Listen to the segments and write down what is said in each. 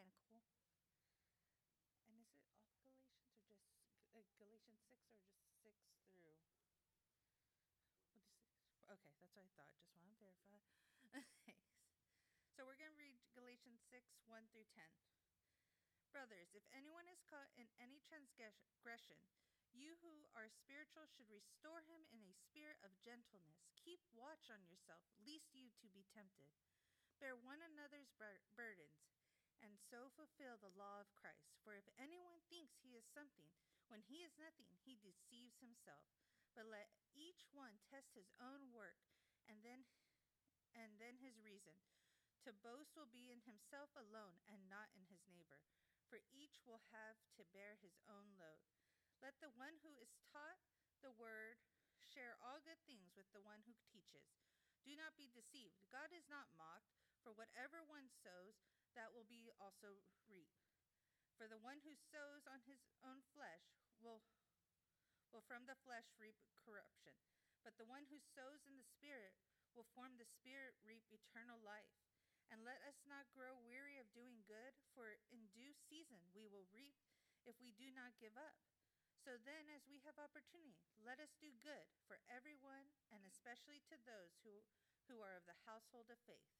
kind of cool. And is it all Galatians or just uh, Galatians 6 or just 6 through? Okay, that's what I thought. Just want to verify. So we're going to read Galatians 6 1 through 10. Brothers, if anyone is caught in any transgression, you who are spiritual should restore him in a spirit of gentleness. Keep watch on yourself, lest you to be tempted. Bear one another's bur- burdens, and so fulfill the law of Christ. For if anyone thinks he is something when he is nothing, he deceives himself. But let each one test his own work, and then and then his reason. To boast will be in himself alone and not in his neighbor, for each will have to bear his own load. Let the one who is taught the word share all good things with the one who teaches. Do not be deceived. God is not mocked, for whatever one sows, that will be also reap. For the one who sows on his own flesh will, will from the flesh reap corruption, but the one who sows in the Spirit will from the Spirit reap eternal life. And let us not grow weary of doing good, for in due season we will reap if we do not give up. So then, as we have opportunity, let us do good for everyone, and especially to those who, who are of the household of faith.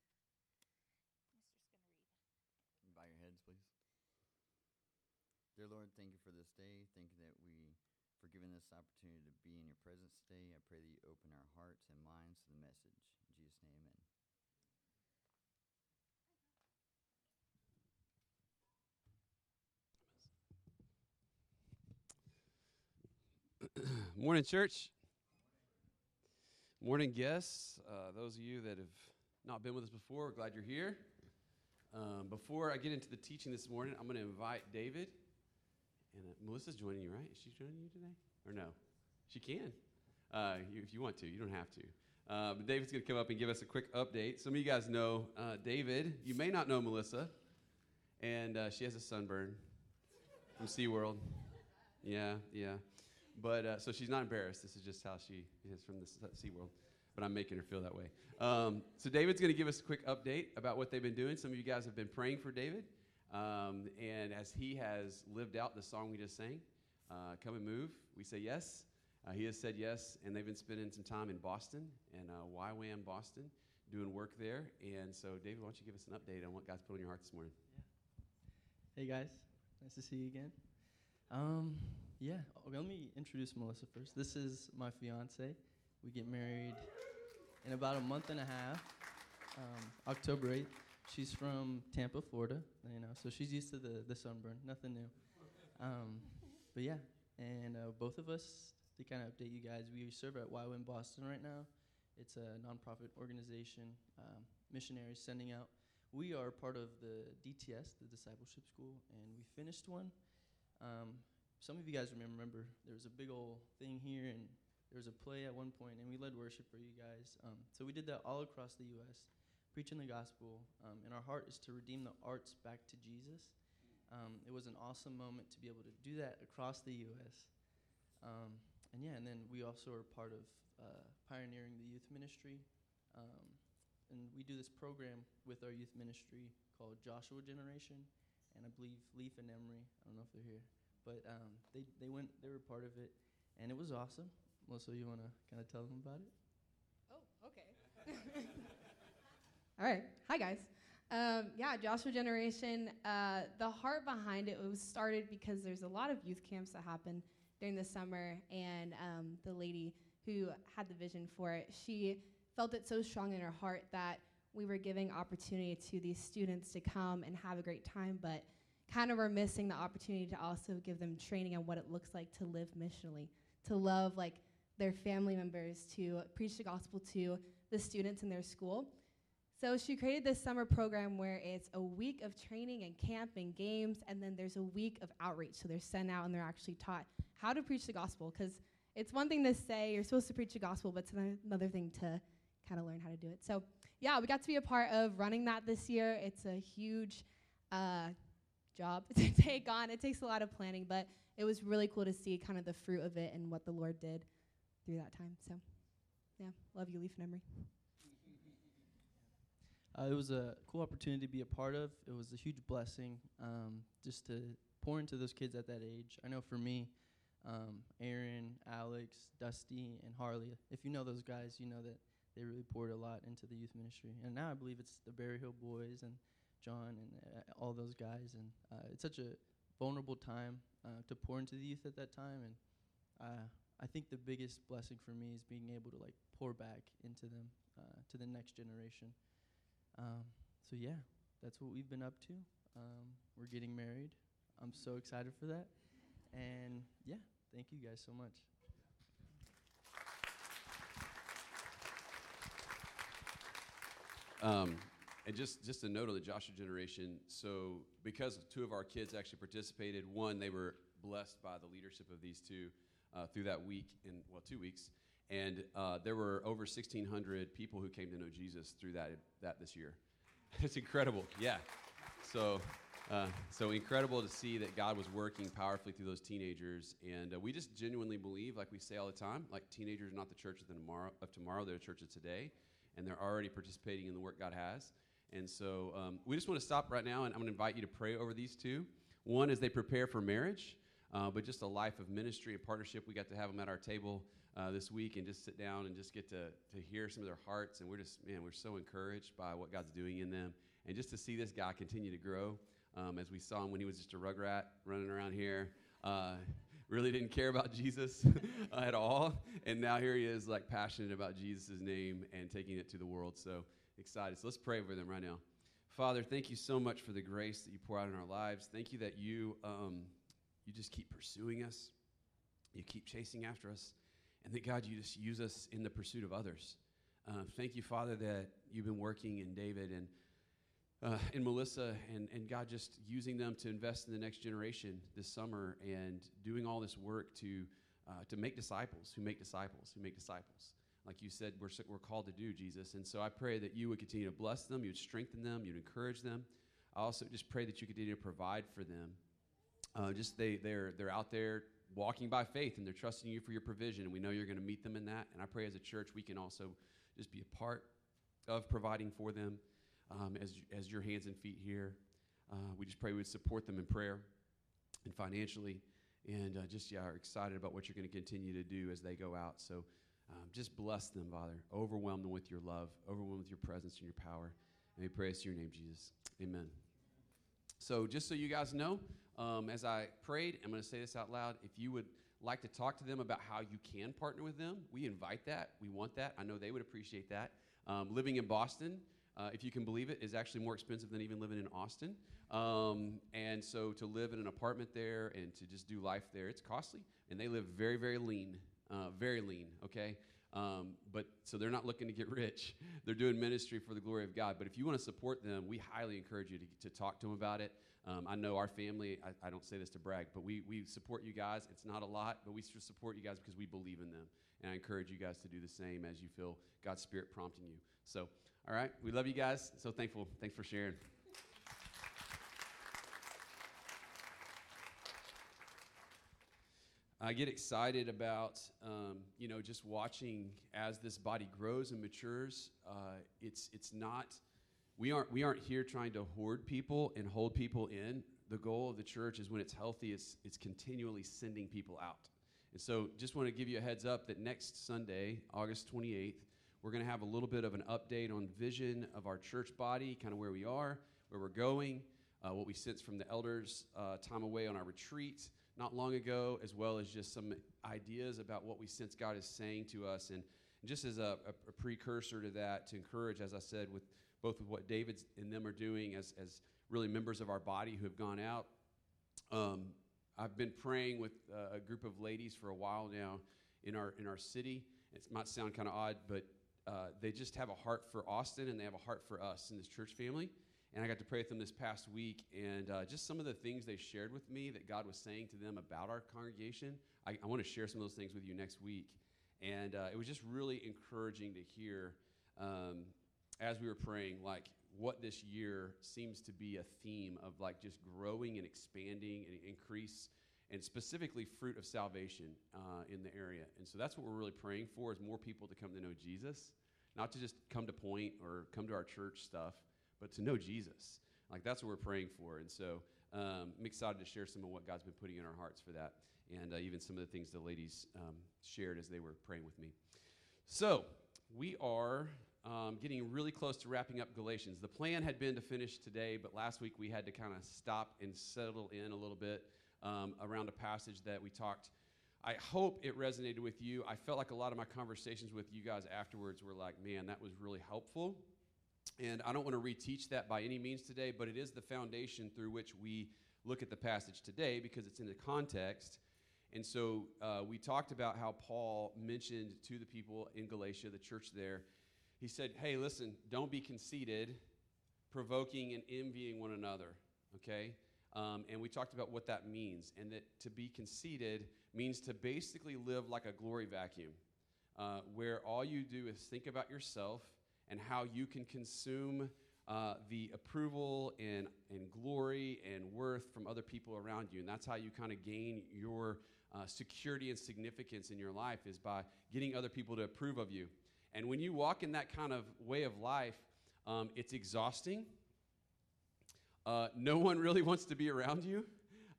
Mister's going to read. Bow your heads, please. Dear Lord, thank you for this day. Thank you that we, for giving this opportunity to be in your presence today. I pray that you open our hearts and minds to the message. In Jesus' name, amen. Morning, church. Morning, guests. Uh, those of you that have not been with us before, we're glad you're here. Um, before I get into the teaching this morning, I'm going to invite David. And uh, Melissa's joining you, right? Is she joining you today? Or no? She can. Uh, you, if you want to, you don't have to. Uh, but David's going to come up and give us a quick update. Some of you guys know uh, David. You may not know Melissa. And uh, she has a sunburn from SeaWorld. Yeah, yeah. But uh, so she's not embarrassed. This is just how she is from the SeaWorld. But I'm making her feel that way. Um, so David's going to give us a quick update about what they've been doing. Some of you guys have been praying for David. Um, and as he has lived out the song we just sang, uh, Come and Move, we say yes. Uh, he has said yes, and they've been spending some time in Boston and uh, YWAM Boston doing work there. And so, David, why don't you give us an update on what God's put on your heart this morning? Yeah. Hey guys, nice to see you again. Um, yeah, okay, let me introduce Melissa first. This is my fiance. We get married in about a month and a half, um, October 8th. She's from Tampa, Florida, you know, so she's used to the, the sunburn, nothing new. Um, but yeah, and uh, both of us, to kind of update you guys, we serve at YWAM Boston right now. It's a nonprofit organization, um, missionaries sending out. We are part of the DTS, the Discipleship School, and we finished one. Um, some of you guys remember, remember there was a big old thing here, and there was a play at one point, and we led worship for you guys. Um, so we did that all across the U.S., preaching the gospel. Um, and our heart is to redeem the arts back to Jesus. Um, it was an awesome moment to be able to do that across the U.S. Um, and yeah, and then we also are part of uh, pioneering the youth ministry. Um, and we do this program with our youth ministry called Joshua Generation. And I believe Leaf and Emery, I don't know if they're here, but um, they, they went, they were part of it. And it was awesome. Melissa, you want to kind of tell them about it? Oh, okay. All right. Hi, guys. Um, yeah, Joshua Generation. Uh, the heart behind it was started because there's a lot of youth camps that happen during the summer, and um, the lady who had the vision for it, she felt it so strong in her heart that we were giving opportunity to these students to come and have a great time, but kind of were missing the opportunity to also give them training on what it looks like to live missionally, to love like their family members, to preach the gospel to the students in their school. So she created this summer program where it's a week of training and camp and games, and then there's a week of outreach. So they're sent out and they're actually taught how to preach the gospel. Because it's one thing to say you're supposed to preach the gospel, but it's another thing to kind of learn how to do it. So yeah, we got to be a part of running that this year. It's a huge uh, job to take on. It takes a lot of planning, but it was really cool to see kind of the fruit of it and what the Lord did through that time. So yeah, love you, Leaf and Emery. Uh, it was a cool opportunity to be a part of. It was a huge blessing um, just to pour into those kids at that age. I know for me, um, Aaron, Alex, Dusty, and Harley, if you know those guys, you know that they really poured a lot into the youth ministry. And now I believe it's the Berry Hill boys and John and uh, all those guys. And uh, it's such a vulnerable time uh, to pour into the youth at that time. And uh, I think the biggest blessing for me is being able to like pour back into them uh, to the next generation. Um, so yeah, that's what we've been up to. Um, we're getting married. I'm so excited for that. And yeah, thank you guys so much. Um, and just just a note on the Joshua generation. So because two of our kids actually participated, one they were blessed by the leadership of these two uh, through that week in well two weeks, and uh, there were over 1,600 people who came to know Jesus through that that this year. it's incredible, yeah. So. Uh, so incredible to see that God was working powerfully through those teenagers, and uh, we just genuinely believe, like we say all the time, like teenagers are not the church of, the tomorrow, of tomorrow; they're the church of today, and they're already participating in the work God has. And so um, we just want to stop right now, and I'm going to invite you to pray over these two. One is they prepare for marriage, uh, but just a life of ministry and partnership. We got to have them at our table uh, this week and just sit down and just get to, to hear some of their hearts. And we're just, man, we're so encouraged by what God's doing in them. And just to see this guy continue to grow, um, as we saw him when he was just a rugrat running around here. Uh, really didn't care about Jesus at all. And now here he is, like passionate about Jesus' name and taking it to the world. So excited. So let's pray over them right now. Father, thank you so much for the grace that you pour out in our lives. Thank you that you um, you just keep pursuing us. You keep chasing after us. And that God, you just use us in the pursuit of others. Uh, thank you, Father, that you've been working in David and uh, in Melissa and, and God just using them to invest in the next generation this summer and doing all this work to, uh, to make disciples who make disciples who make disciples. Like you said, we're, we're called to do, Jesus. And so I pray that you would continue to bless them, you'd strengthen them, you'd encourage them. I also just pray that you continue to provide for them. Uh, just they, they're, they're out there walking by faith and they're trusting you for your provision. And we know you're going to meet them in that. And I pray as a church we can also just be a part of providing for them um, as, as your hands and feet here. Uh, we just pray we would support them in prayer and financially. And uh, just, yeah, are excited about what you're going to continue to do as they go out. So um, just bless them, Father. Overwhelm them with your love, overwhelm them with your presence and your power. And we pray this in your name, Jesus. Amen. So, just so you guys know, um, as I prayed, I'm going to say this out loud. If you would like to talk to them about how you can partner with them, we invite that. We want that. I know they would appreciate that. Um, living in Boston, uh, if you can believe it, is actually more expensive than even living in Austin. Um, and so to live in an apartment there and to just do life there, it's costly. And they live very, very lean, uh, very lean, okay? Um, but so they're not looking to get rich. They're doing ministry for the glory of God. But if you want to support them, we highly encourage you to, to talk to them about it. Um, I know our family, I, I, don't say this to brag, but we, we support you guys. It's not a lot, but we support you guys because we believe in them. And I encourage you guys to do the same as you feel God's Spirit prompting you. So, all right, we love you guys. So thankful. Thanks for sharing. I get excited about, um, you know, just watching as this body grows and matures. Uh, it's, it's not we aren't, we aren't here trying to hoard people and hold people in. The goal of the church is when it's healthy, it's, it's continually sending people out. And so just want to give you a heads up that next Sunday, August 28th, we're going to have a little bit of an update on vision of our church body, kind of where we are, where we're going, uh, what we sense from the elders' uh, time away on our retreat not long ago, as well as just some ideas about what we sense God is saying to us. And, just as a, a, a precursor to that, to encourage, as I said, with both with what David and them are doing as, as really members of our body who have gone out. Um, I've been praying with a group of ladies for a while now in our, in our city. It might sound kind of odd, but uh, they just have a heart for Austin and they have a heart for us in this church family. And I got to pray with them this past week, and uh, just some of the things they shared with me that God was saying to them about our congregation. I, I want to share some of those things with you next week. And uh, it was just really encouraging to hear um, as we were praying, like what this year seems to be a theme of like just growing and expanding and increase and specifically fruit of salvation uh, in the area. And so that's what we're really praying for is more people to come to know Jesus, not to just come to point or come to our church stuff, but to know Jesus. Like that's what we're praying for. And so um, I'm excited to share some of what God's been putting in our hearts for that, and uh, even some of the things the ladies um, shared as they were praying with me. So we are um, getting really close to wrapping up Galatians. The plan had been to finish today, but last week we had to kind of stop and settle in a little bit um, around a passage that we talked. I hope it resonated with you. I felt like a lot of my conversations with you guys afterwards were like, man, that was really helpful. And I don't want to reteach that by any means today, but it is the foundation through which we look at the passage today because it's in the context. And so uh, we talked about how Paul mentioned to the people in Galatia, the church there, he said, Hey, listen, don't be conceited, provoking and envying one another, okay? Um, and we talked about what that means, and that to be conceited means to basically live like a glory vacuum, uh, where all you do is think about yourself and how you can consume uh, the approval and, and glory and worth from other people around you. And that's how you kind of gain your uh, security and significance in your life is by getting other people to approve of you. And when you walk in that kind of way of life, um, it's exhausting. Uh, no one really wants to be around you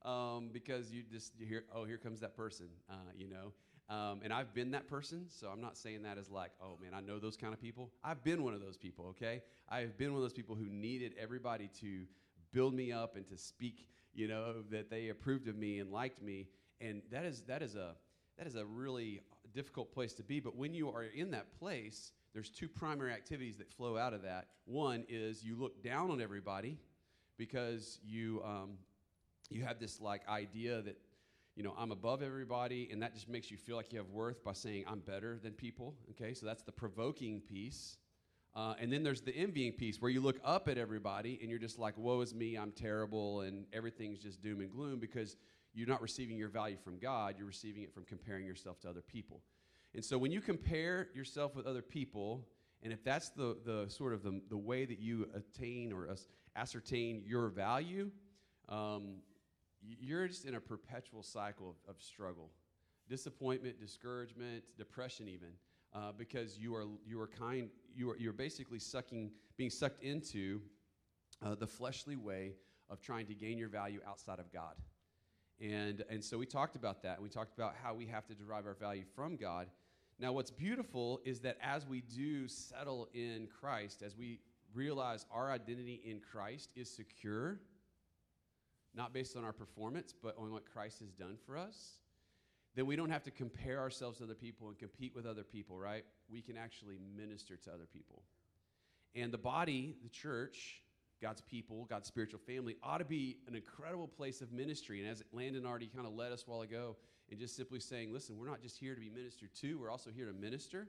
um, because you just you hear, oh, here comes that person, uh, you know. Um, and I've been that person, so I'm not saying that as like, oh man, I know those kind of people. I've been one of those people, okay? I've been one of those people who needed everybody to build me up and to speak, you know, that they approved of me and liked me. And that is that is a that is a really difficult place to be. But when you are in that place, there's two primary activities that flow out of that. One is you look down on everybody because you um, you have this like idea that you know I'm above everybody, and that just makes you feel like you have worth by saying I'm better than people. Okay, so that's the provoking piece. Uh, and then there's the envying piece where you look up at everybody and you're just like, woe is me, I'm terrible, and everything's just doom and gloom because you're not receiving your value from God, you're receiving it from comparing yourself to other people. And so when you compare yourself with other people, and if that's the, the sort of the, the way that you attain or ascertain your value, um, you're just in a perpetual cycle of, of struggle, disappointment, discouragement, depression, even, uh, because you are you are kind you are you're basically sucking being sucked into uh, the fleshly way of trying to gain your value outside of God. And, and so we talked about that. We talked about how we have to derive our value from God. Now, what's beautiful is that as we do settle in Christ, as we realize our identity in Christ is secure, not based on our performance, but on what Christ has done for us, then we don't have to compare ourselves to other people and compete with other people, right? We can actually minister to other people. And the body, the church, God's people, God's spiritual family, ought to be an incredible place of ministry. And as Landon already kind of led us while ago, and just simply saying, listen, we're not just here to be ministered to, we're also here to minister.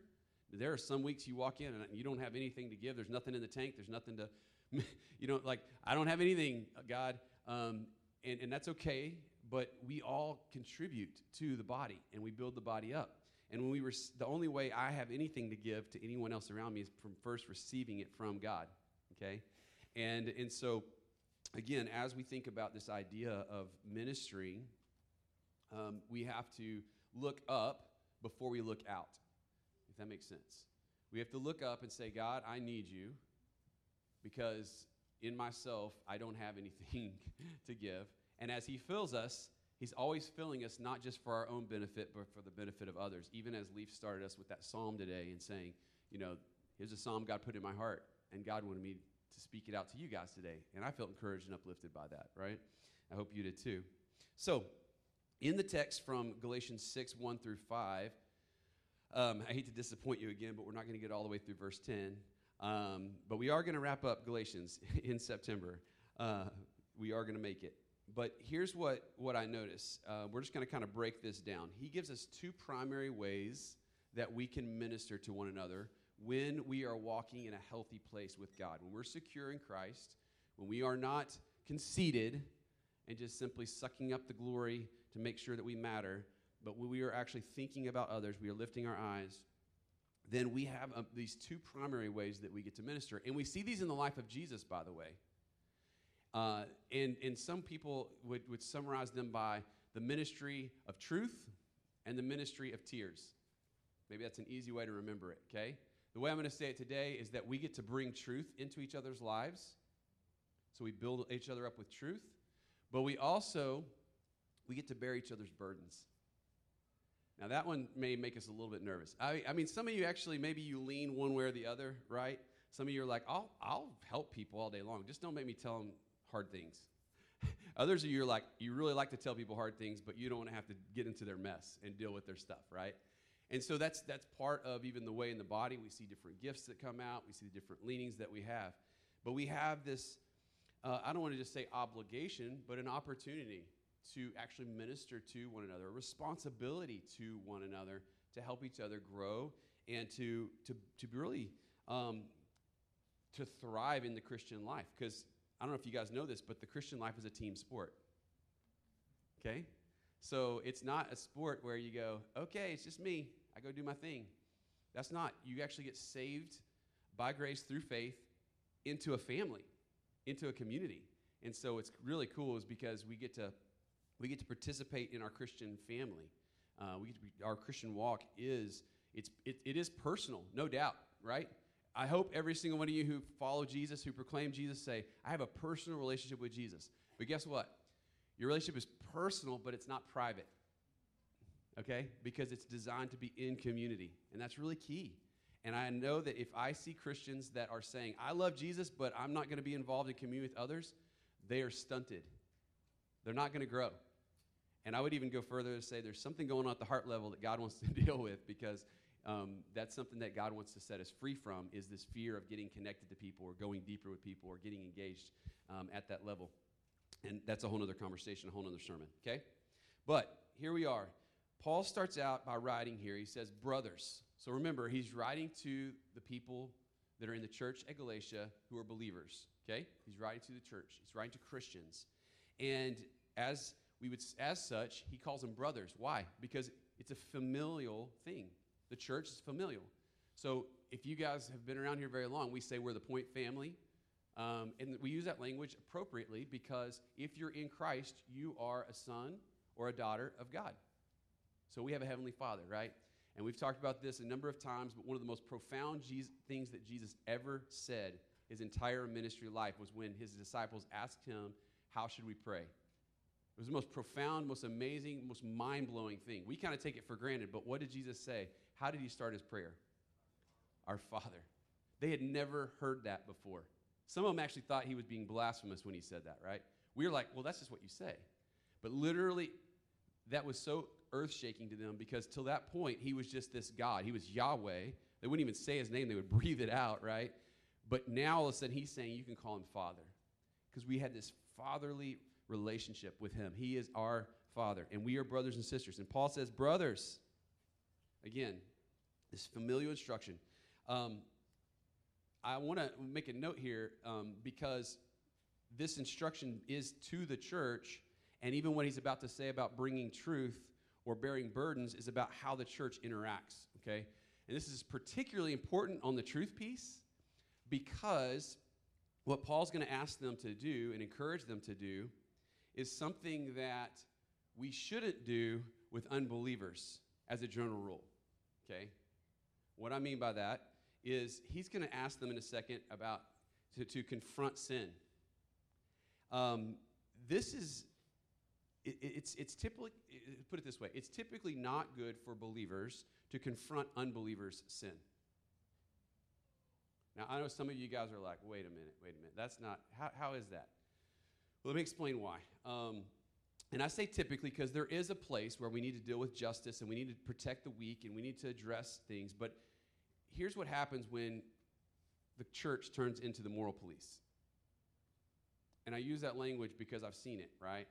There are some weeks you walk in and you don't have anything to give. There's nothing in the tank. There's nothing to, you know, like, I don't have anything, God. Um, and, and that's okay, but we all contribute to the body and we build the body up. And when we were, the only way I have anything to give to anyone else around me is from first receiving it from God, okay? And, and so, again, as we think about this idea of ministry, um, we have to look up before we look out, if that makes sense. We have to look up and say, God, I need you because in myself, I don't have anything to give. And as He fills us, He's always filling us not just for our own benefit, but for the benefit of others. Even as Leaf started us with that psalm today and saying, you know, here's a psalm God put in my heart, and God wanted me to speak it out to you guys today. And I felt encouraged and uplifted by that, right? I hope you did too. So, in the text from Galatians 6 1 through 5, um, I hate to disappoint you again, but we're not going to get all the way through verse 10. Um, but we are going to wrap up Galatians in September. Uh, we are going to make it. But here's what, what I notice. Uh, we're just going to kind of break this down. He gives us two primary ways that we can minister to one another when we are walking in a healthy place with God, when we're secure in Christ, when we are not conceited and just simply sucking up the glory to make sure that we matter, but when we are actually thinking about others, we are lifting our eyes, then we have um, these two primary ways that we get to minister. And we see these in the life of Jesus, by the way. Uh, and, and some people would, would summarize them by the ministry of truth and the ministry of tears. Maybe that's an easy way to remember it, okay? The way I'm going to say it today is that we get to bring truth into each other's lives, So we build each other up with truth, but we also we get to bear each other's burdens. Now that one may make us a little bit nervous. I, I mean, some of you actually maybe you lean one way or the other, right? Some of you are like, I'll I'll help people all day long. Just don't make me tell them hard things. Others of you are like, you really like to tell people hard things, but you don't want to have to get into their mess and deal with their stuff, right? And so that's that's part of even the way in the body we see different gifts that come out, we see the different leanings that we have. But we have this uh, I don't want to just say obligation, but an opportunity to actually minister to one another, a responsibility to one another to help each other grow and to, to, to really um, to thrive in the Christian life. Because I don't know if you guys know this, but the Christian life is a team sport. Okay? So it's not a sport where you go, okay, it's just me. I go do my thing. That's not. You actually get saved by grace through faith into a family into a community. And so it's really cool is because we get to we get to participate in our Christian family. Uh, we, be, our Christian walk is it's it, it is personal, no doubt, right? I hope every single one of you who follow Jesus, who proclaim Jesus, say, I have a personal relationship with Jesus. But guess what? Your relationship is personal, but it's not private. Okay? Because it's designed to be in community. And that's really key. And I know that if I see Christians that are saying, I love Jesus, but I'm not going to be involved in community with others, they are stunted. They're not going to grow. And I would even go further to say there's something going on at the heart level that God wants to deal with because um, that's something that God wants to set us free from is this fear of getting connected to people or going deeper with people or getting engaged um, at that level. And that's a whole other conversation, a whole other sermon, okay? But here we are. Paul starts out by writing here. He says, Brothers. So remember, he's writing to the people that are in the church at Galatia who are believers. Okay? He's writing to the church. He's writing to Christians. And as we would as such, he calls them brothers. Why? Because it's a familial thing. The church is familial. So if you guys have been around here very long, we say we're the point family. Um, and we use that language appropriately because if you're in Christ, you are a son or a daughter of God. So we have a heavenly father, right? And we've talked about this a number of times, but one of the most profound Jesus, things that Jesus ever said his entire ministry life was when his disciples asked him, How should we pray? It was the most profound, most amazing, most mind blowing thing. We kind of take it for granted, but what did Jesus say? How did he start his prayer? Our Father. They had never heard that before. Some of them actually thought he was being blasphemous when he said that, right? We were like, well, that's just what you say. But literally, that was so earth shaking to them because till that point, he was just this God. He was Yahweh. They wouldn't even say his name, they would breathe it out, right? But now all of a sudden, he's saying you can call him Father because we had this fatherly relationship with him. He is our Father, and we are brothers and sisters. And Paul says, Brothers, again, this familial instruction. Um, I want to make a note here um, because this instruction is to the church, and even what he's about to say about bringing truth or bearing burdens is about how the church interacts, okay? And this is particularly important on the truth piece because what Paul's going to ask them to do and encourage them to do is something that we shouldn't do with unbelievers as a general rule, okay? What I mean by that is he's going to ask them in a second about to, to confront sin. Um, this is it, it's, it's typically, put it this way, it's typically not good for believers to confront unbelievers' sin. Now, I know some of you guys are like, wait a minute, wait a minute. That's not, how, how is that? Let me explain why. Um, and I say typically because there is a place where we need to deal with justice and we need to protect the weak and we need to address things. But here's what happens when the church turns into the moral police. And I use that language because I've seen it, right?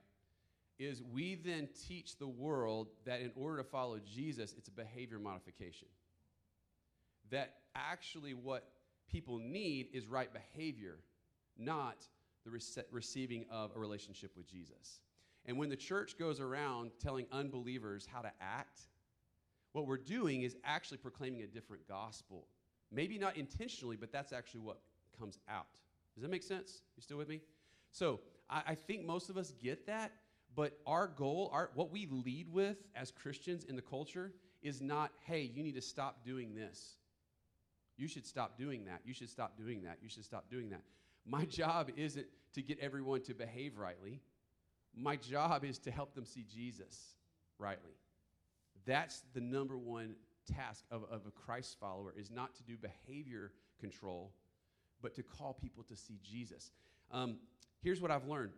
is we then teach the world that in order to follow Jesus, it's a behavior modification. That actually what people need is right behavior, not the rece- receiving of a relationship with Jesus. And when the church goes around telling unbelievers how to act, what we're doing is actually proclaiming a different gospel. Maybe not intentionally, but that's actually what comes out. Does that make sense? You still with me? So I, I think most of us get that, but our goal, our, what we lead with as Christians in the culture is not, hey, you need to stop doing this. You should stop doing that. You should stop doing that. You should stop doing that. My job isn't to get everyone to behave rightly. My job is to help them see Jesus rightly. That's the number one task of, of a Christ follower is not to do behavior control, but to call people to see Jesus. Um, here's what I've learned,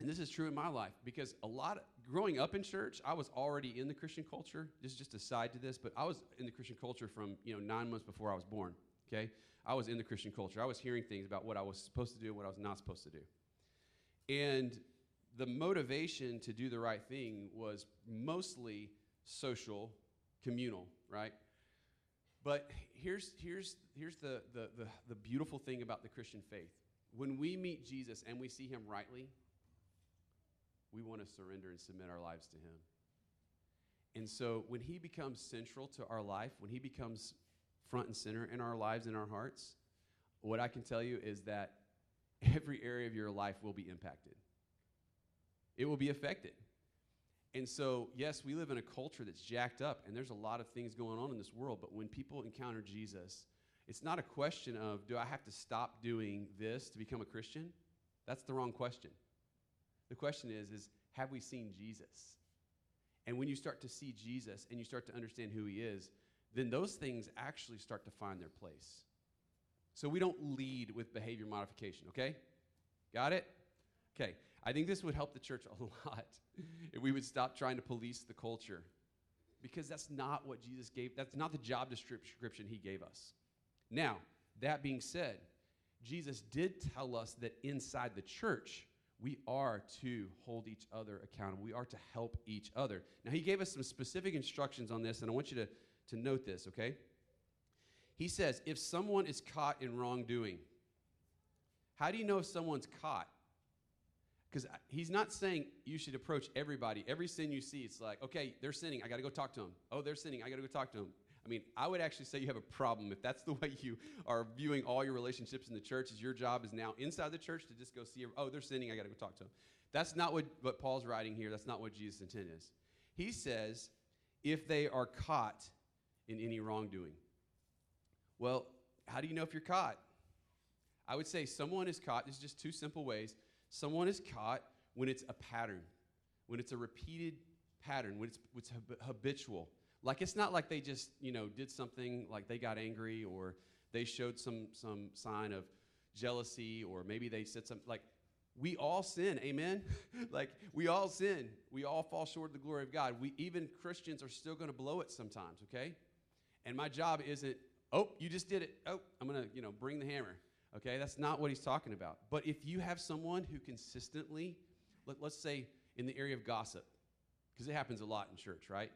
and this is true in my life because a lot of growing up in church, I was already in the Christian culture. This is just a side to this, but I was in the Christian culture from you know nine months before I was born. Okay, I was in the Christian culture. I was hearing things about what I was supposed to do and what I was not supposed to do, and the motivation to do the right thing was mostly social, communal, right? But here's, here's, here's the, the, the, the beautiful thing about the Christian faith. When we meet Jesus and we see him rightly, we want to surrender and submit our lives to him. And so when he becomes central to our life, when he becomes front and center in our lives and our hearts, what I can tell you is that every area of your life will be impacted. It will be affected. And so, yes, we live in a culture that's jacked up, and there's a lot of things going on in this world. But when people encounter Jesus, it's not a question of, do I have to stop doing this to become a Christian? That's the wrong question. The question is, is have we seen Jesus? And when you start to see Jesus and you start to understand who he is, then those things actually start to find their place. So we don't lead with behavior modification, okay? Got it? Okay. I think this would help the church a lot if we would stop trying to police the culture because that's not what Jesus gave. That's not the job description he gave us. Now, that being said, Jesus did tell us that inside the church, we are to hold each other accountable. We are to help each other. Now, he gave us some specific instructions on this, and I want you to, to note this, okay? He says, if someone is caught in wrongdoing, how do you know if someone's caught? Because he's not saying you should approach everybody. Every sin you see, it's like, okay, they're sinning. I got to go talk to them. Oh, they're sinning. I got to go talk to them. I mean, I would actually say you have a problem if that's the way you are viewing all your relationships in the church. Is your job is now inside the church to just go see, oh, they're sinning. I got to go talk to them. That's not what, what Paul's writing here. That's not what Jesus' intent is. He says, if they are caught in any wrongdoing. Well, how do you know if you're caught? I would say someone is caught. There's just two simple ways. Someone is caught when it's a pattern, when it's a repeated pattern, when it's, when it's habitual. Like it's not like they just, you know, did something like they got angry or they showed some some sign of jealousy or maybe they said something like we all sin, amen? like we all sin. We all fall short of the glory of God. We even Christians are still going to blow it sometimes, okay? And my job isn't, oh, you just did it. Oh, I'm going to, you know, bring the hammer. Okay, that's not what he's talking about. But if you have someone who consistently, let, us say in the area of gossip, because it happens a lot in church, right?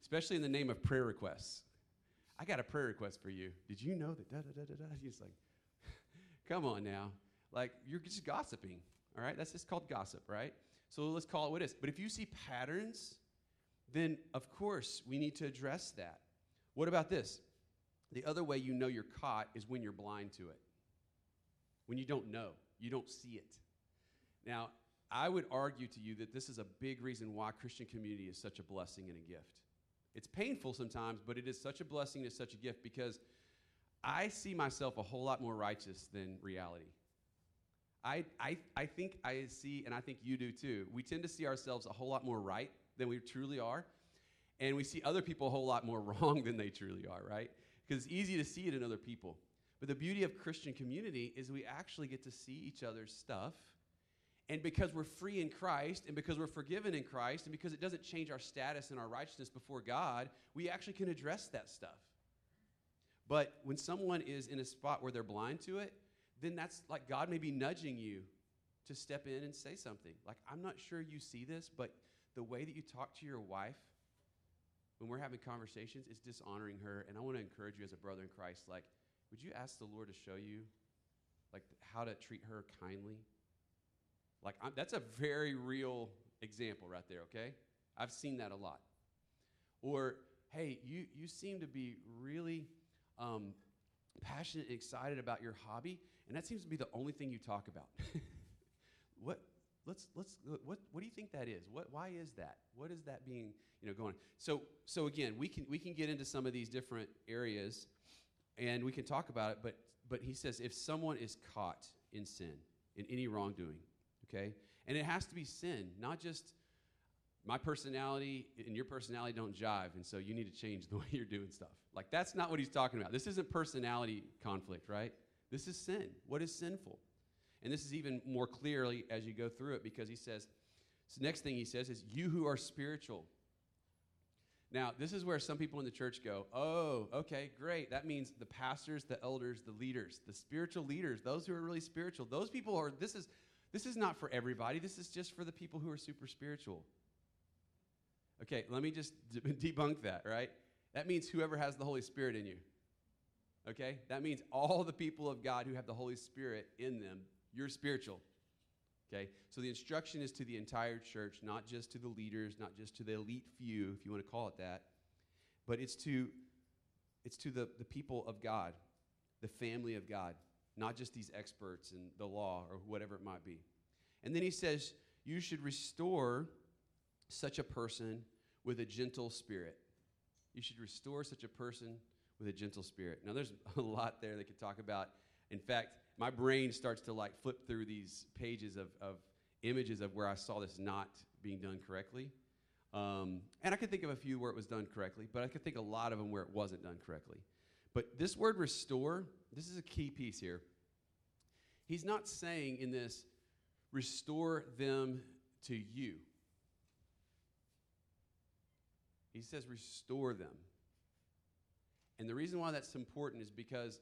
Especially in the name of prayer requests. I got a prayer request for you. Did you know that da da da da da? He's like, come on now. Like, you're just gossiping, all right? That's just called gossip, right? So let's call it what it is. But if you see patterns, then of course we need to address that. What about this? The other way you know you're caught is when you're blind to it when you don't know, you don't see it. Now, I would argue to you that this is a big reason why Christian community is such a blessing and a gift. It's painful sometimes, but it is such a blessing and such a gift because I see myself a whole lot more righteous than reality. I, I, I think I see, and I think you do too, we tend to see ourselves a whole lot more right than we truly are. And we see other people a whole lot more wrong than they truly are, right? Because it's easy to see it in other people. But the beauty of Christian community is we actually get to see each other's stuff. And because we're free in Christ, and because we're forgiven in Christ, and because it doesn't change our status and our righteousness before God, we actually can address that stuff. But when someone is in a spot where they're blind to it, then that's like God may be nudging you to step in and say something. Like, I'm not sure you see this, but the way that you talk to your wife when we're having conversations it's dishonoring her. And I want to encourage you as a brother in Christ, like, would you ask the Lord to show you, like, how to treat her kindly? Like, I'm, that's a very real example right there, okay? I've seen that a lot. Or, hey, you, you seem to be really um, passionate and excited about your hobby, and that seems to be the only thing you talk about. what, let's, let's, what, what do you think that is? What, why is that? What is that being, you know, going? So, so again, we can, we can get into some of these different areas and we can talk about it, but, but he says if someone is caught in sin, in any wrongdoing, okay? And it has to be sin, not just my personality and your personality don't jive, and so you need to change the way you're doing stuff. Like, that's not what he's talking about. This isn't personality conflict, right? This is sin. What is sinful? And this is even more clearly as you go through it because he says, so next thing he says is, you who are spiritual. Now, this is where some people in the church go, oh, okay, great. That means the pastors, the elders, the leaders, the spiritual leaders, those who are really spiritual. Those people are, this is, this is not for everybody. This is just for the people who are super spiritual. Okay, let me just debunk that, right? That means whoever has the Holy Spirit in you. Okay? That means all the people of God who have the Holy Spirit in them, you're spiritual. Okay? So the instruction is to the entire church, not just to the leaders, not just to the elite few, if you want to call it that, but it's to it's to the, the people of God, the family of God, not just these experts in the law or whatever it might be. And then he says, You should restore such a person with a gentle spirit. You should restore such a person with a gentle spirit. Now, there's a lot there that could talk about. In fact, my brain starts to like flip through these pages of, of images of where I saw this not being done correctly. Um, and I could think of a few where it was done correctly, but I could think a lot of them where it wasn't done correctly. But this word restore, this is a key piece here. He's not saying in this, restore them to you. He says, restore them. And the reason why that's important is because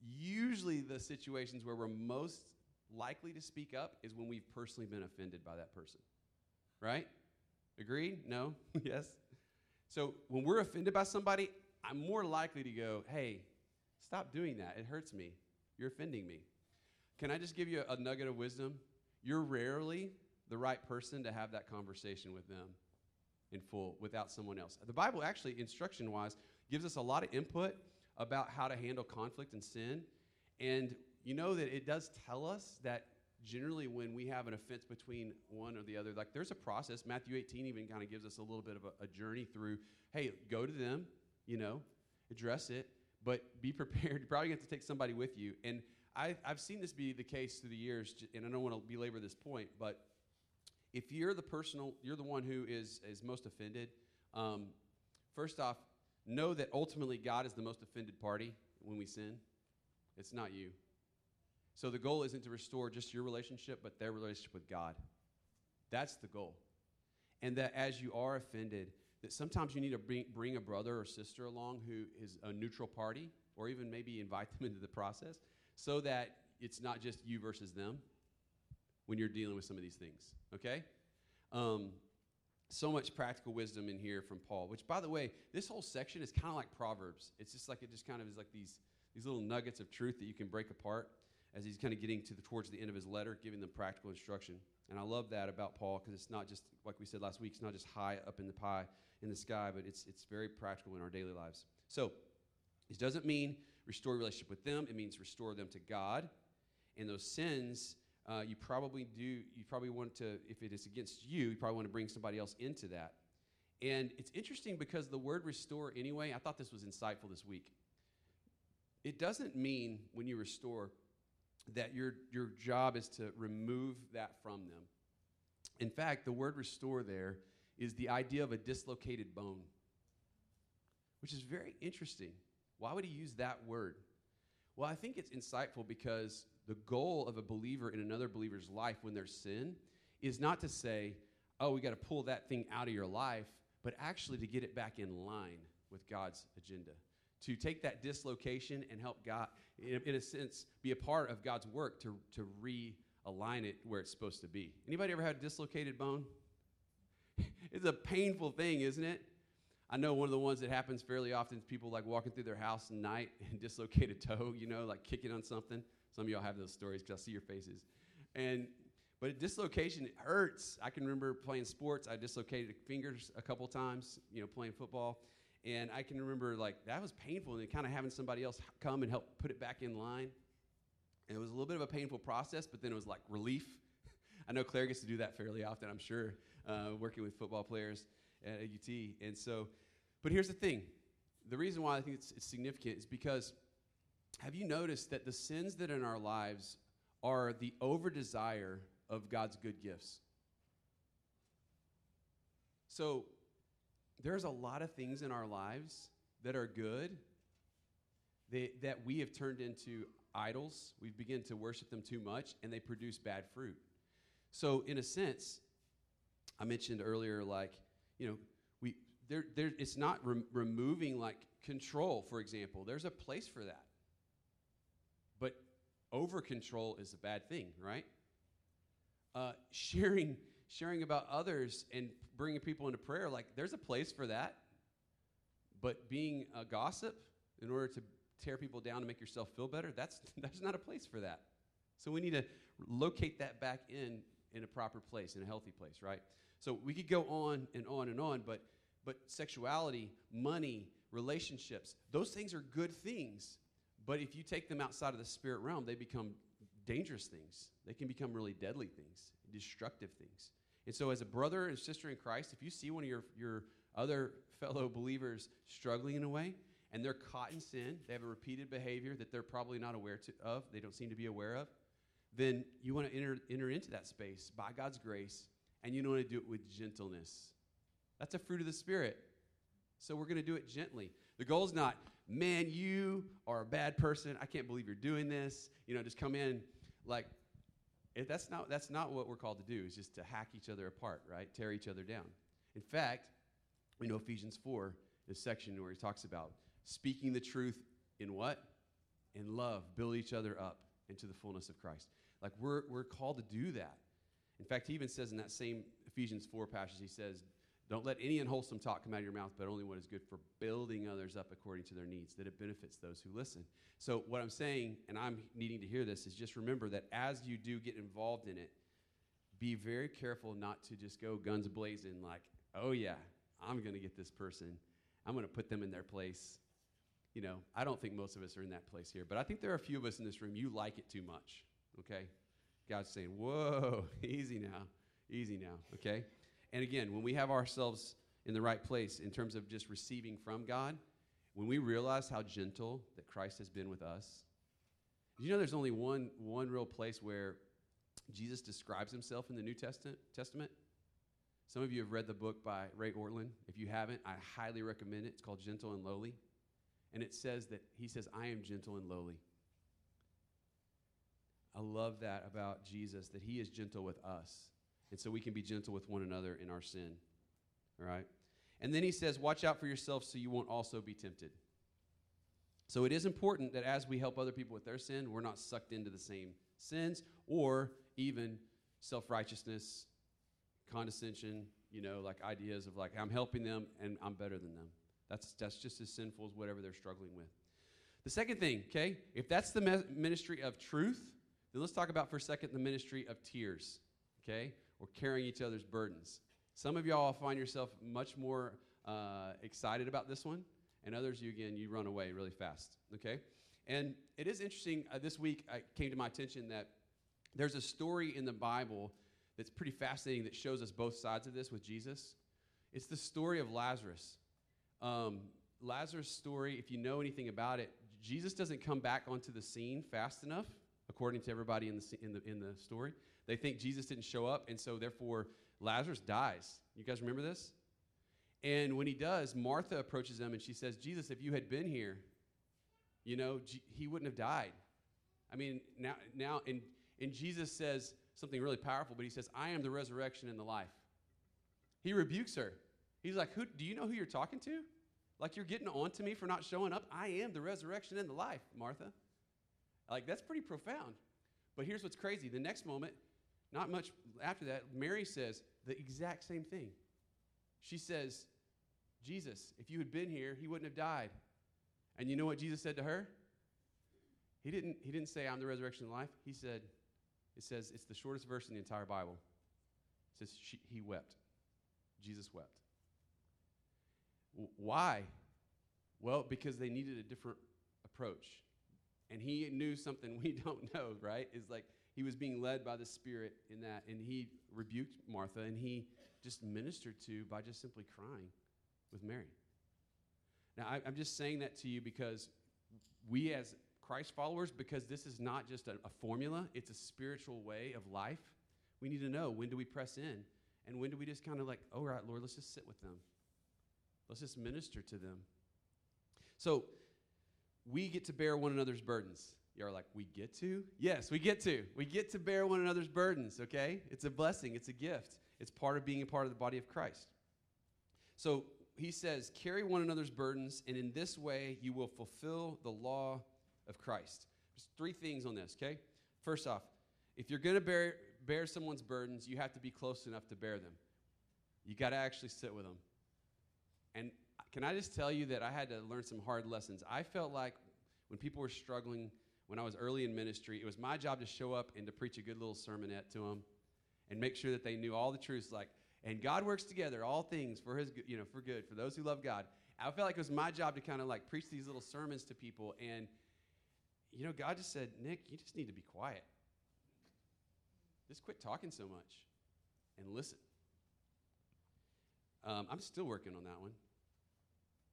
usually the situations where we're most likely to speak up is when we've personally been offended by that person. Right? Agreed? No? yes? So when we're offended by somebody, I'm more likely to go, hey, stop doing that. It hurts me. You're offending me. Can I just give you a, nugget of wisdom? You're rarely the right person to have that conversation with them in full without someone else. The Bible actually, instruction wise, gives us a lot of input about how to handle conflict and sin. And you know that it does tell us that generally when we have an offense between one or the other, like there's a process. Matthew 18 even kind of gives us a little bit of a, a journey through hey, go to them, you know, address it, but be prepared. You probably have to take somebody with you. And I, I've seen this be the case through the years, and I don't want to belabor this point, but if you're the personal, you're the one who is, is most offended, um, first off, know that ultimately God is the most offended party when we sin. It's not you. So the goal isn't to restore just your relationship, but their relationship with God. That's the goal. And that as you are offended, that sometimes you need to bring, a brother or sister along who is a neutral party, or even maybe invite them into the process, so that it's not just you versus them when you're dealing with some of these things. Okay? Um, so much practical wisdom in here from Paul, which, by the way, this whole section is kind of like Proverbs. It's just like it just kind of is like these, these little nuggets of truth that you can break apart as he's kind of getting to the, towards the end of his letter, giving them practical instruction. And I love that about Paul because it's not just, like we said last week, it's not just high up in the pie in the sky, but it's, it's very practical in our daily lives. So, this doesn't mean restore relationship with them, it means restore them to God. And those sins uh, you probably do, you probably want to, if it is against you, you probably want to bring somebody else into that. And it's interesting because the word restore, anyway, I thought this was insightful this week. It doesn't mean when you restore that your, your job is to remove that from them. In fact, the word restore there is the idea of a dislocated bone, which is very interesting. Why would he use that word? Well, I think it's insightful because the goal of a believer in another believer's life when there's sin is not to say, oh, we got to pull that thing out of your life, but actually to get it back in line with God's agenda. To take that dislocation and help God, in, in a sense, be a part of God's work to, to realign it where it's supposed to be. Anybody ever had a dislocated bone? it's a painful thing, isn't it? I know one of the ones that happens fairly often is people like walking through their house at night and dislocate a toe, you know, like kicking on something. Some of y'all have those stories because I see your faces. And but dislocation it hurts. I can remember playing sports. I dislocated fingers a couple times, you know, playing football. And I can remember like that was painful and kind of having somebody else come and help put it back in line. And it was a little bit of a painful process, but then it was like relief. I know Claire gets to do that fairly often, I'm sure, uh, working with football players at UT. And so, but here's the thing the reason why I think it's, it's significant is because have you noticed that the sins that in our lives are the over desire of God's good gifts. So there's a lot of things in our lives that are good that, we have turned into idols. We begin to worship them too much, and they produce bad fruit. So, in a sense, I mentioned earlier, like, you know, we there, there it's not rem- removing like control, for example. There's a place for that. Over control is a bad thing, right? Uh, sharing sharing about others and bringing people into prayer, like there's a place for that. But being a gossip in order to tear people down to make yourself feel better, that's that's not a place for that. So we need to locate that back in in a proper place, in a healthy place, right? So we could go on and on and on, but but sexuality, money, relationships, those things are good things. But if you take them outside of the spirit realm, they become dangerous things. They can become really deadly things, destructive things. And so, as a brother and sister in Christ, if you see one of your, your other fellow believers struggling in a way, and they're caught in sin, they have a repeated behavior that they're probably not aware to, of, they don't seem to be aware of, then you want to enter, enter into that space by God's grace, and you want to do it with gentleness. That's a fruit of the Spirit. So we're going to do it gently. The goal is not, man, you are a bad person. I can't believe you're doing this. You know, just come in like if that's not that's not what we're called to do. Is just to hack each other apart, right? Tear each other down. In fact, we know Ephesians four is section where he talks about speaking the truth in what? In love, build each other up into the fullness of Christ. Like we're we're called to do that. In fact, he even says in that same Ephesians 4 passage, he says, Don't let any unwholesome talk come out of your mouth, but only what is good for building others up according to their needs, that it benefits those who listen. So, what I'm saying, and I'm needing to hear this, is just remember that as you do get involved in it, be very careful not to just go guns blazing, like, oh yeah, I'm going to get this person, I'm going to put them in their place. You know, I don't think most of us are in that place here, but I think there are a few of us in this room, you like it too much, okay? God's saying, whoa, easy now, easy now, okay? And again, when we have ourselves in the right place in terms of just receiving from God, when we realize how gentle that Christ has been with us, you know there's only one, one real place where Jesus describes himself in the New Testament, Testament? Some of you have read the book by Ray Ortlund. If you haven't, I highly recommend it. It's called Gentle and Lowly. And it says that he says, I am gentle and lowly. I love that about Jesus, that he is gentle with us. And so we can be gentle with one another in our sin. All right? And then he says, Watch out for yourself so you won't also be tempted. So it is important that as we help other people with their sin, we're not sucked into the same sins or even self righteousness, condescension, you know, like ideas of like, I'm helping them and I'm better than them. That's, that's just as sinful as whatever they're struggling with. The second thing, okay, if that's the me- ministry of truth, then let's talk about for a second the ministry of tears, okay, or carrying each other's burdens. Some of y'all find yourself much more uh, excited about this one, and others, you again, you run away really fast, okay? And it is interesting, uh, this week it came to my attention that there's a story in the Bible that's pretty fascinating that shows us both sides of this with Jesus. It's the story of Lazarus. Um, Lazarus' story, if you know anything about it, Jesus doesn't come back onto the scene fast enough, according to everybody in the, in the, in the story. They think Jesus didn't show up, and so therefore Lazarus dies. You guys remember this? And when he does, Martha approaches him and she says, Jesus, if you had been here, you know, G- he wouldn't have died. I mean, now, now and, and Jesus says something really powerful, but he says, I am the resurrection and the life. He rebukes her. He's like, who, Do you know who you're talking to? Like, you're getting on to me for not showing up? I am the resurrection and the life, Martha. Like, that's pretty profound. But here's what's crazy. The next moment, not much after that, Mary says the exact same thing. She says, Jesus, if you had been here, he wouldn't have died. And you know what Jesus said to her? He didn't, he didn't say, I'm the resurrection and life. He said, it says, it's the shortest verse in the entire Bible. It says, she, he wept. Jesus wept. W- why? Well, because they needed a different approach. And he knew something we don't know, right? Is like he was being led by the Spirit in that, and he rebuked Martha, and he just ministered to by just simply crying with Mary. Now, I, I'm just saying that to you because we as Christ followers, because this is not just a, a formula, it's a spiritual way of life. We need to know when do we press in and when do we just kind of like, oh, all right, Lord, let's just sit with them. Let's just minister to them. So we get to bear one another's burdens. You're like, we get to? Yes, we get to. We get to bear one another's burdens, okay? It's a blessing, it's a gift. It's part of being a part of the body of Christ. So he says, carry one another's burdens, and in this way you will fulfill the law of Christ. There's three things on this, okay? First off, if you're going to bear, bear someone's burdens, you have to be close enough to bear them. You got to actually sit with them. And can I just tell you that I had to learn some hard lessons? I felt like when people were struggling, when I was early in ministry, it was my job to show up and to preach a good little sermonette to them and make sure that they knew all the truths like and God works together all things for his you know for good for those who love God. I felt like it was my job to kind of like preach these little sermons to people and you know God just said, "Nick, you just need to be quiet. Just quit talking so much and listen." Um, I'm still working on that one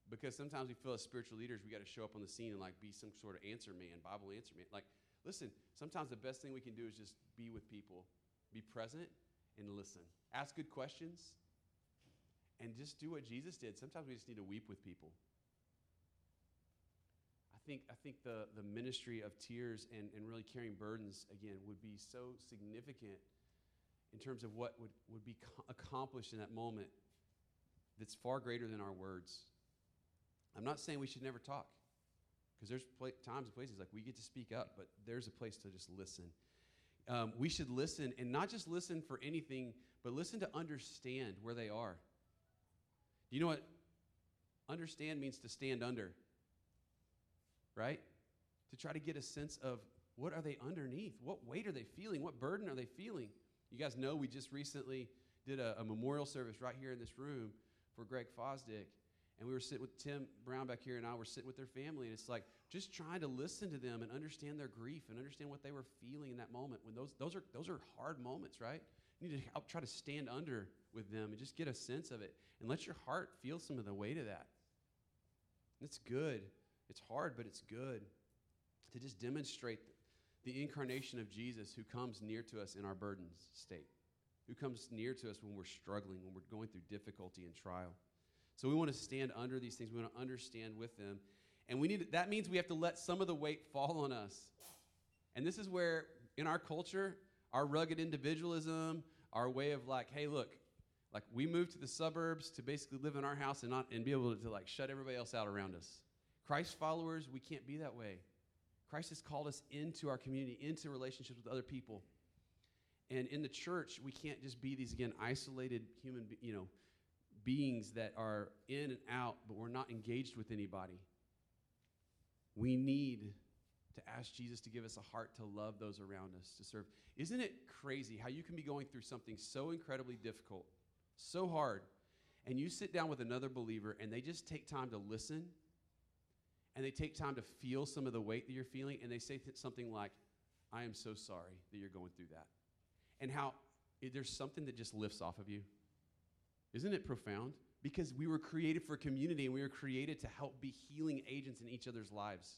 because sometimes we feel as spiritual leaders we got to show up on the scene and like be some sort of answer man, Bible answer man. Like, listen, sometimes the best thing we can do is just be with people, be present, and listen. Ask good questions and just do what Jesus did. Sometimes we just need to weep with people. I think, I think the, the ministry of tears and, and really carrying burdens, again, would be so significant in terms of what would, would be co- accomplished in that moment that's far greater than our words. I'm not saying we should never talk, because there's times and places like we get to speak up, but there's a place to just listen. Um, we should listen, and not just listen for anything, but listen to understand where they are. Do you know what understand means to stand under? Right? To try to get a sense of what are they underneath? What weight are they feeling? What burden are they feeling? You guys know we just recently did a, a memorial service right here in this room for Greg Fosdick. And we were sitting with Tim Brown back here, and I were sitting with their family, and it's like just trying to listen to them and understand their grief and understand what they were feeling in that moment. When those those are those are hard moments, right? You need to help try to stand under with them and just get a sense of it, and let your heart feel some of the weight of that. It's good. It's hard, but it's good to just demonstrate the incarnation of Jesus who comes near to us in our burdens state, who comes near to us when we're struggling, when we're going through difficulty and trial. So we want to stand under these things. We want to understand with them. And we need that means we have to let some of the weight fall on us. And this is where in our culture, our rugged individualism, our way of like, hey, look, like we moved to the suburbs to basically live in our house and not and be able to, to like shut everybody else out around us. Christ followers, we can't be that way. Christ has called us into our community, into relationships with other people. And in the church, we can't just be these again isolated human, you know, beings that are in and out, but we're not engaged with anybody. We need to ask Jesus to give us a heart to love those around us, to serve. Isn't it crazy how you can be going through something so incredibly difficult, so hard, and you sit down with another believer and they just take time to listen and they take time to feel some of the weight that you're feeling and they say th- something like, I am so sorry that you're going through that. And how it, there's something that just lifts off of you. Isn't it profound? Because we were created for community and we were created to help be healing agents in each other's lives.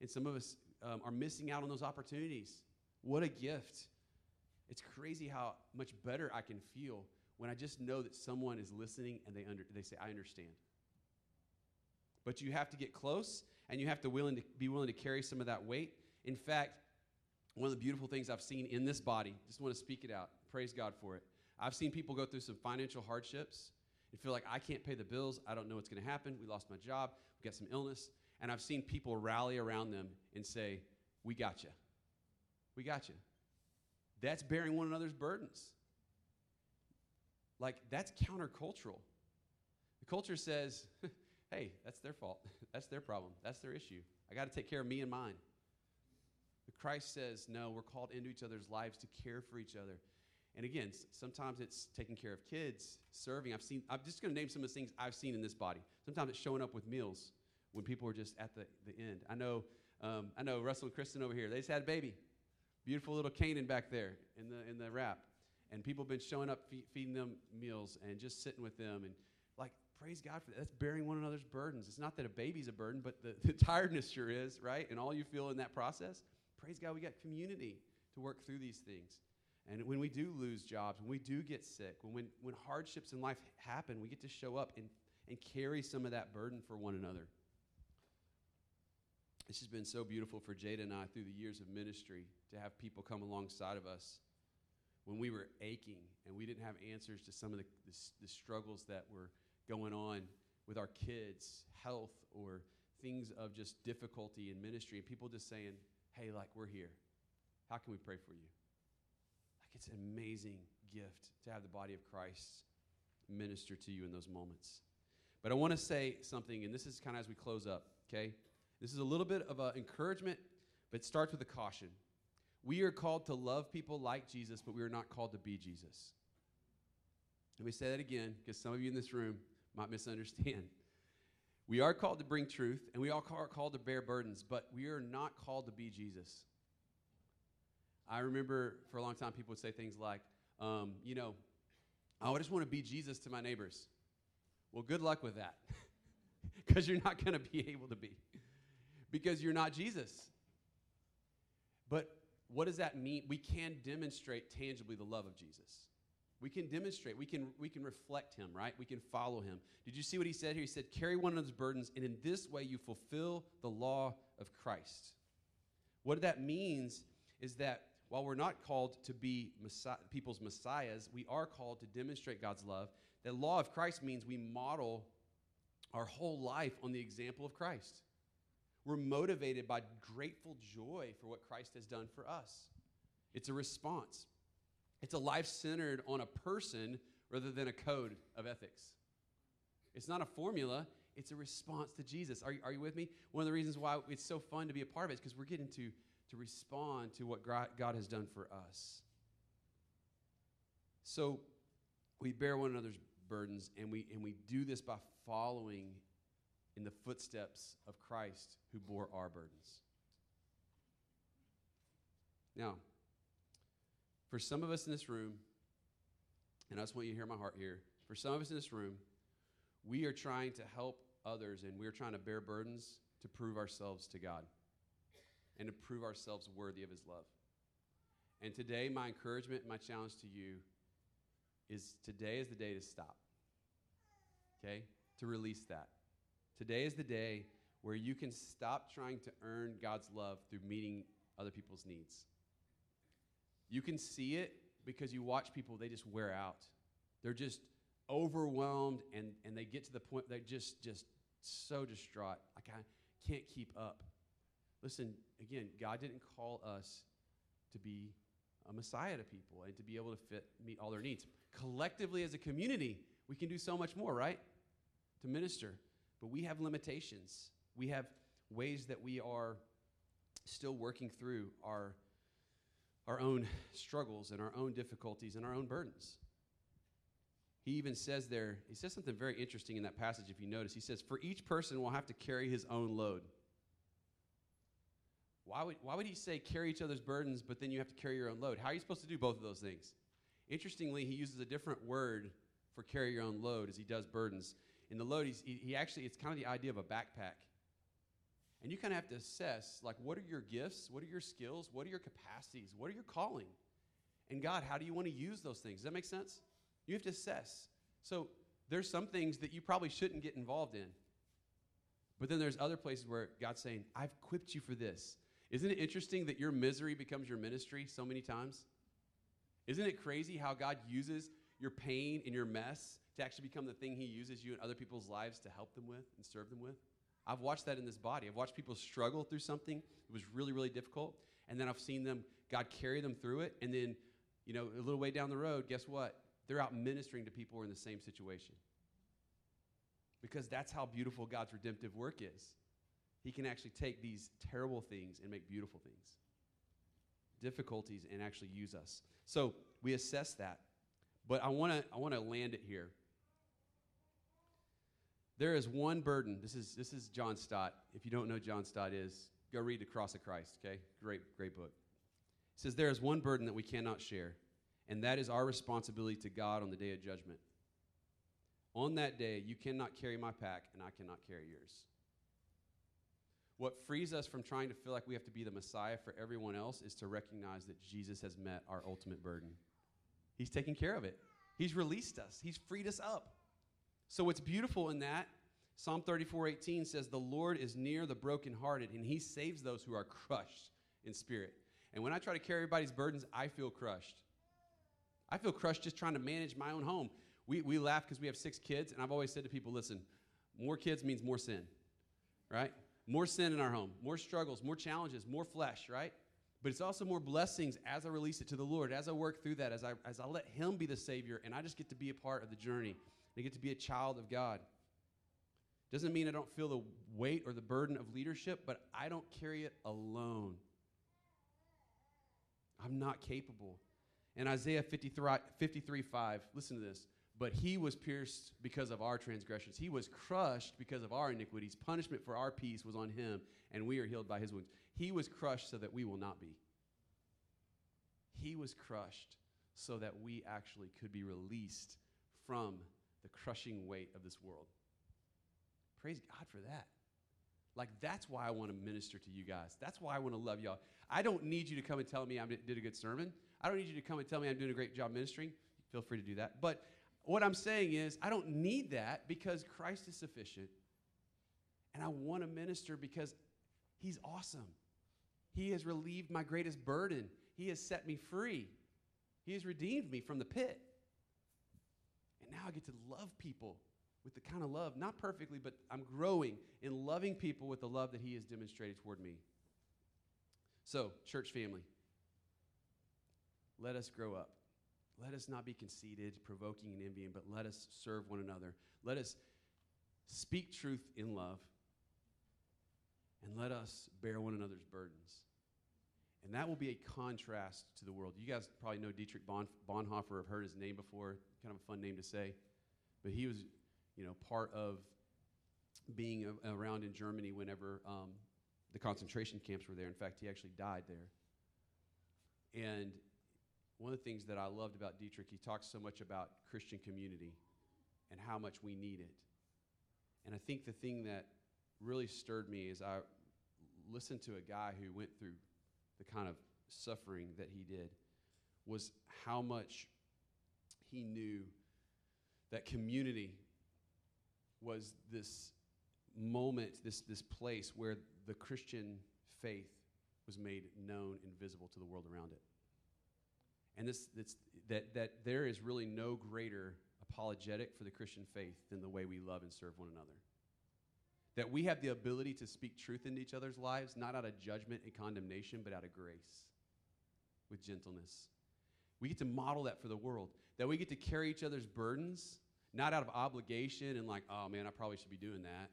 And some of us um, are missing out on those opportunities. What a gift. It's crazy how much better I can feel when I just know that someone is listening and they, under, they say, I understand. But you have to get close and you have to, willing to be willing to carry some of that weight. In fact, one of the beautiful things I've seen in this body, just want to speak it out. Praise God for it. I've seen people go through some financial hardships and feel like I can't pay the bills. I don't know what's going to happen. We lost my job. We got some illness. And I've seen people rally around them and say, We got you. We got you. That's bearing one another's burdens. Like, that's countercultural. The culture says, Hey, that's their fault. that's their problem. That's their issue. I got to take care of me and mine. But Christ says, No, we're called into each other's lives to care for each other. And again, sometimes it's taking care of kids, serving. I've seen, I'm just going to name some of the things I've seen in this body. Sometimes it's showing up with meals when people are just at the, the end. I know, um, I know Russell and Kristen over here, they just had a baby. Beautiful little Canaan back there in the, in the wrap. And people have been showing up, fe- feeding them meals and just sitting with them and like Praise God for that. That's bearing one another's burdens. It's not that a baby's a burden, but the, the tiredness sure is, right? And all you feel in that process. Praise God, we got community to work through these things. And when we do lose jobs, when we do get sick, when, when, when hardships in life happen, we get to show up and, and carry some of that burden for one another. This has been so beautiful for Jada and I through the years of ministry to have people come alongside of us when we were aching and we didn't have answers to some of the, the, the struggles that were going on with our kids, health, or things of just difficulty in ministry, and people just saying, hey, like, we're here. How can we pray for you? Like, it's an amazing gift to have the body of Christ minister to you in those moments. But I want to say something, and this is kind of as we close up, okay? This is a little bit of an encouragement, but it starts with a caution. We are called to love people like Jesus, but we are not called to be Jesus. Let me say that again, because some of you in this room might misunderstand. We are called to bring truth, and we all are called to bear burdens, but we are not called to be Jesus. I remember for a long time people would say things like, um, you know, oh, I just want to be Jesus to my neighbors. Well, good luck with that, because you're not going to be able to be, because you're not Jesus. But what does that mean? We can demonstrate tangibly the love of Jesus. We can demonstrate, we can, we can reflect him, right? We can follow him. Did you see what he said here? He said, Carry one another's burdens, and in this way you fulfill the law of Christ. What that means is that while we're not called to be people's messiahs, we are called to demonstrate God's love. The law of Christ means we model our whole life on the example of Christ. We're motivated by grateful joy for what Christ has done for us. It's a response. It's a life centered on a person rather than a code of ethics. It's not a formula, it's a response to Jesus. Are you, are you with me? One of the reasons why it's so fun to be a part of it is because we're getting to, to respond to what God has done for us. So we bear one another's burdens, and we, and we do this by following in the footsteps of Christ who bore our burdens. Now, for some of us in this room, and I just want you to hear my heart here. For some of us in this room, we are trying to help others and we're trying to bear burdens to prove ourselves to God and to prove ourselves worthy of His love. And today, my encouragement, my challenge to you is today is the day to stop. Okay? To release that. Today is the day where you can stop trying to earn God's love through meeting other people's needs. You can see it because you watch people, they just wear out. They're just overwhelmed and, and they get to the point they're just, just so distraught. Like, I can't keep up. Listen, again, God didn't call us to be a Messiah to people and to be able to fit, meet all their needs. Collectively, as a community, we can do so much more, right? To minister. But we have limitations. We have ways that we are still working through our our own struggles and our own difficulties and our own burdens. He even says there, he says something very interesting in that passage, if you notice. He says, For each person will have to carry his own load. Why would, why would he say carry each other's burdens, but then you have to carry your own load? How are you supposed to do both of those things? Interestingly, he uses a different word for carry your own load as he does burdens. In the load, he, he actually, it's kind of the idea of a backpack. And you kind of have to assess like, what are your gifts? What are your skills? What are your capacities? What are your calling? And God, how do you want to use those things? Does that make sense? You have to assess. So there's some things that you probably shouldn't get involved in. But then there's other places where God's saying, I've equipped you for this. Isn't it interesting that your misery becomes your ministry so many times? Isn't it crazy how God uses your pain and your mess to actually become the thing He uses you in other people's lives to help them with and serve them with? I've watched that in this body. I've watched people struggle through something that was really, really difficult, and then I've seen them, God carry them through it, and then, you know, a little way down the road, guess what? They're out ministering to people who are in the same situation. Because that's how beautiful God's redemptive work is. He can actually take these terrible things and make beautiful things, difficulties, and actually use us. So we assess that. But I want to I want to land it here there is one burden. This is, this is John Stott. If you don't know John Stott is, go read The Cross of Christ, okay? Great, great book. It says, There is one burden that we cannot share, and that is our responsibility to God on the day of judgment. On that day, you cannot carry my pack, and I cannot carry yours. What frees us from trying to feel like we have to be the Messiah for everyone else is to recognize that Jesus has met our ultimate burden. He's taken care of it, He's released us, He's freed us up. So, what's beautiful in that, Psalm 34 18 says, The Lord is near the brokenhearted, and He saves those who are crushed in spirit. And when I try to carry everybody's burdens, I feel crushed. I feel crushed just trying to manage my own home. We, we laugh because we have six kids, and I've always said to people, listen, more kids means more sin, right? More sin in our home, more struggles, more challenges, more flesh, right? But it's also more blessings as I release it to the Lord, as I work through that, as I, as I let Him be the Savior, and I just get to be a part of the journey. I get to be a child of God. Doesn't mean I don't feel the weight or the burden of leadership, but I don't carry it alone. I'm not capable. And Isaiah 53, 53 5, listen to this. But he was pierced because of our transgressions. He was crushed because of our iniquities. Punishment for our peace was on him, and we are healed by his wounds. He was crushed so that we will not be. He was crushed so that we actually could be released from the crushing weight of this world. Praise God for that. Like, that's why I want to minister to you guys. That's why I want to love y'all. I don't need you to come and tell me I did a good sermon. I don't need you to come and tell me I'm doing a great job ministering. Feel free to do that. But what I'm saying is, I don't need that because Christ is sufficient. And I want to minister because He's awesome. He has relieved my greatest burden, He has set me free, He has redeemed me from the pit. And now I get to love people with the kind of love, not perfectly, but I'm growing in loving people with the love that He has demonstrated toward me. So, church family, let us grow up. Let us not be conceited, provoking, and envying, but let us serve one another. Let us speak truth in love, and let us bear one another's burdens. And that will be a contrast to the world. You guys probably know Dietrich Bonhoeffer, have heard his name before, kind of a fun name to say. But he was, you know, part of being around in Germany whenever um, the concentration camps were there. In fact, he actually died there. And one of the things that I loved about Dietrich, he talks so much about Christian community and how much we need it. And I think the thing that really stirred me is I listened to a guy who went through the kind of suffering that he did was how much he knew that community was this moment, this, this place where the Christian faith was made known and visible to the world around it. And this, that, that there is really no greater apologetic for the Christian faith than the way we love and serve one another. That we have the ability to speak truth into each other's lives, not out of judgment and condemnation, but out of grace with gentleness. We get to model that for the world. That we get to carry each other's burdens, not out of obligation and like, oh man, I probably should be doing that,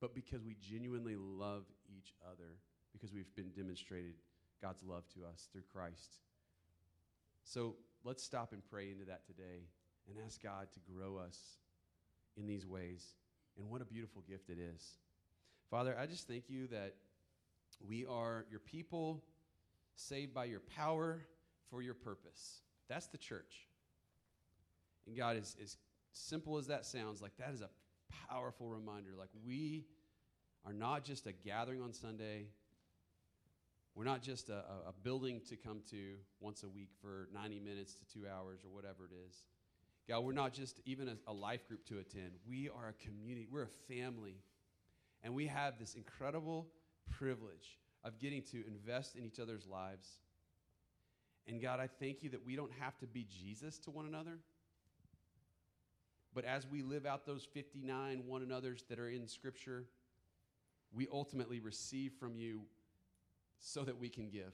but because we genuinely love each other, because we've been demonstrated God's love to us through Christ. So let's stop and pray into that today and ask God to grow us in these ways. And what a beautiful gift it is. Father, I just thank you that we are your people, saved by your power for your purpose. That's the church. And God, as, as simple as that sounds, like that is a powerful reminder. Like we are not just a gathering on Sunday we're not just a, a, building to come to once a week for 90 minutes to two hours or whatever it is. God, we're not just even a, a life group to attend. We are a community, we're a family. And we have this incredible privilege of getting to invest in each other's lives. And God, I thank you that we don't have to be Jesus to one another. But as we live out those 59 one another's that are in Scripture, we ultimately receive from you so that we can give.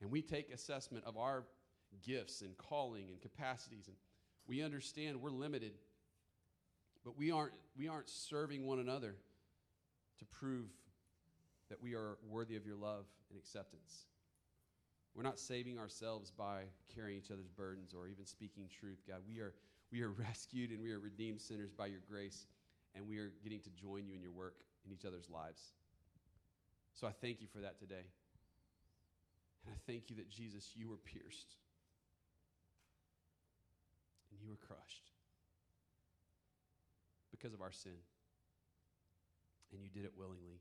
And we take assessment of our gifts and calling and capacities and we understand we're limited but we aren't we aren't serving one another to prove that we are worthy of your love and acceptance. We're not saving ourselves by carrying each other's burdens or even speaking truth god. We are we are rescued and we are redeemed sinners by your grace and we are getting to join you in your work in each other's lives. So i thank you for that today and I thank you that, Jesus, you were pierced and you were crushed. because of our sin. And you did it willingly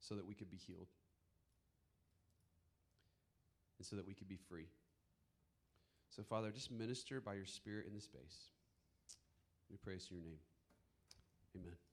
so that we could be healed and so that we could be free. So, Father, just minister by your Spirit in this space. We praise your name. Amen.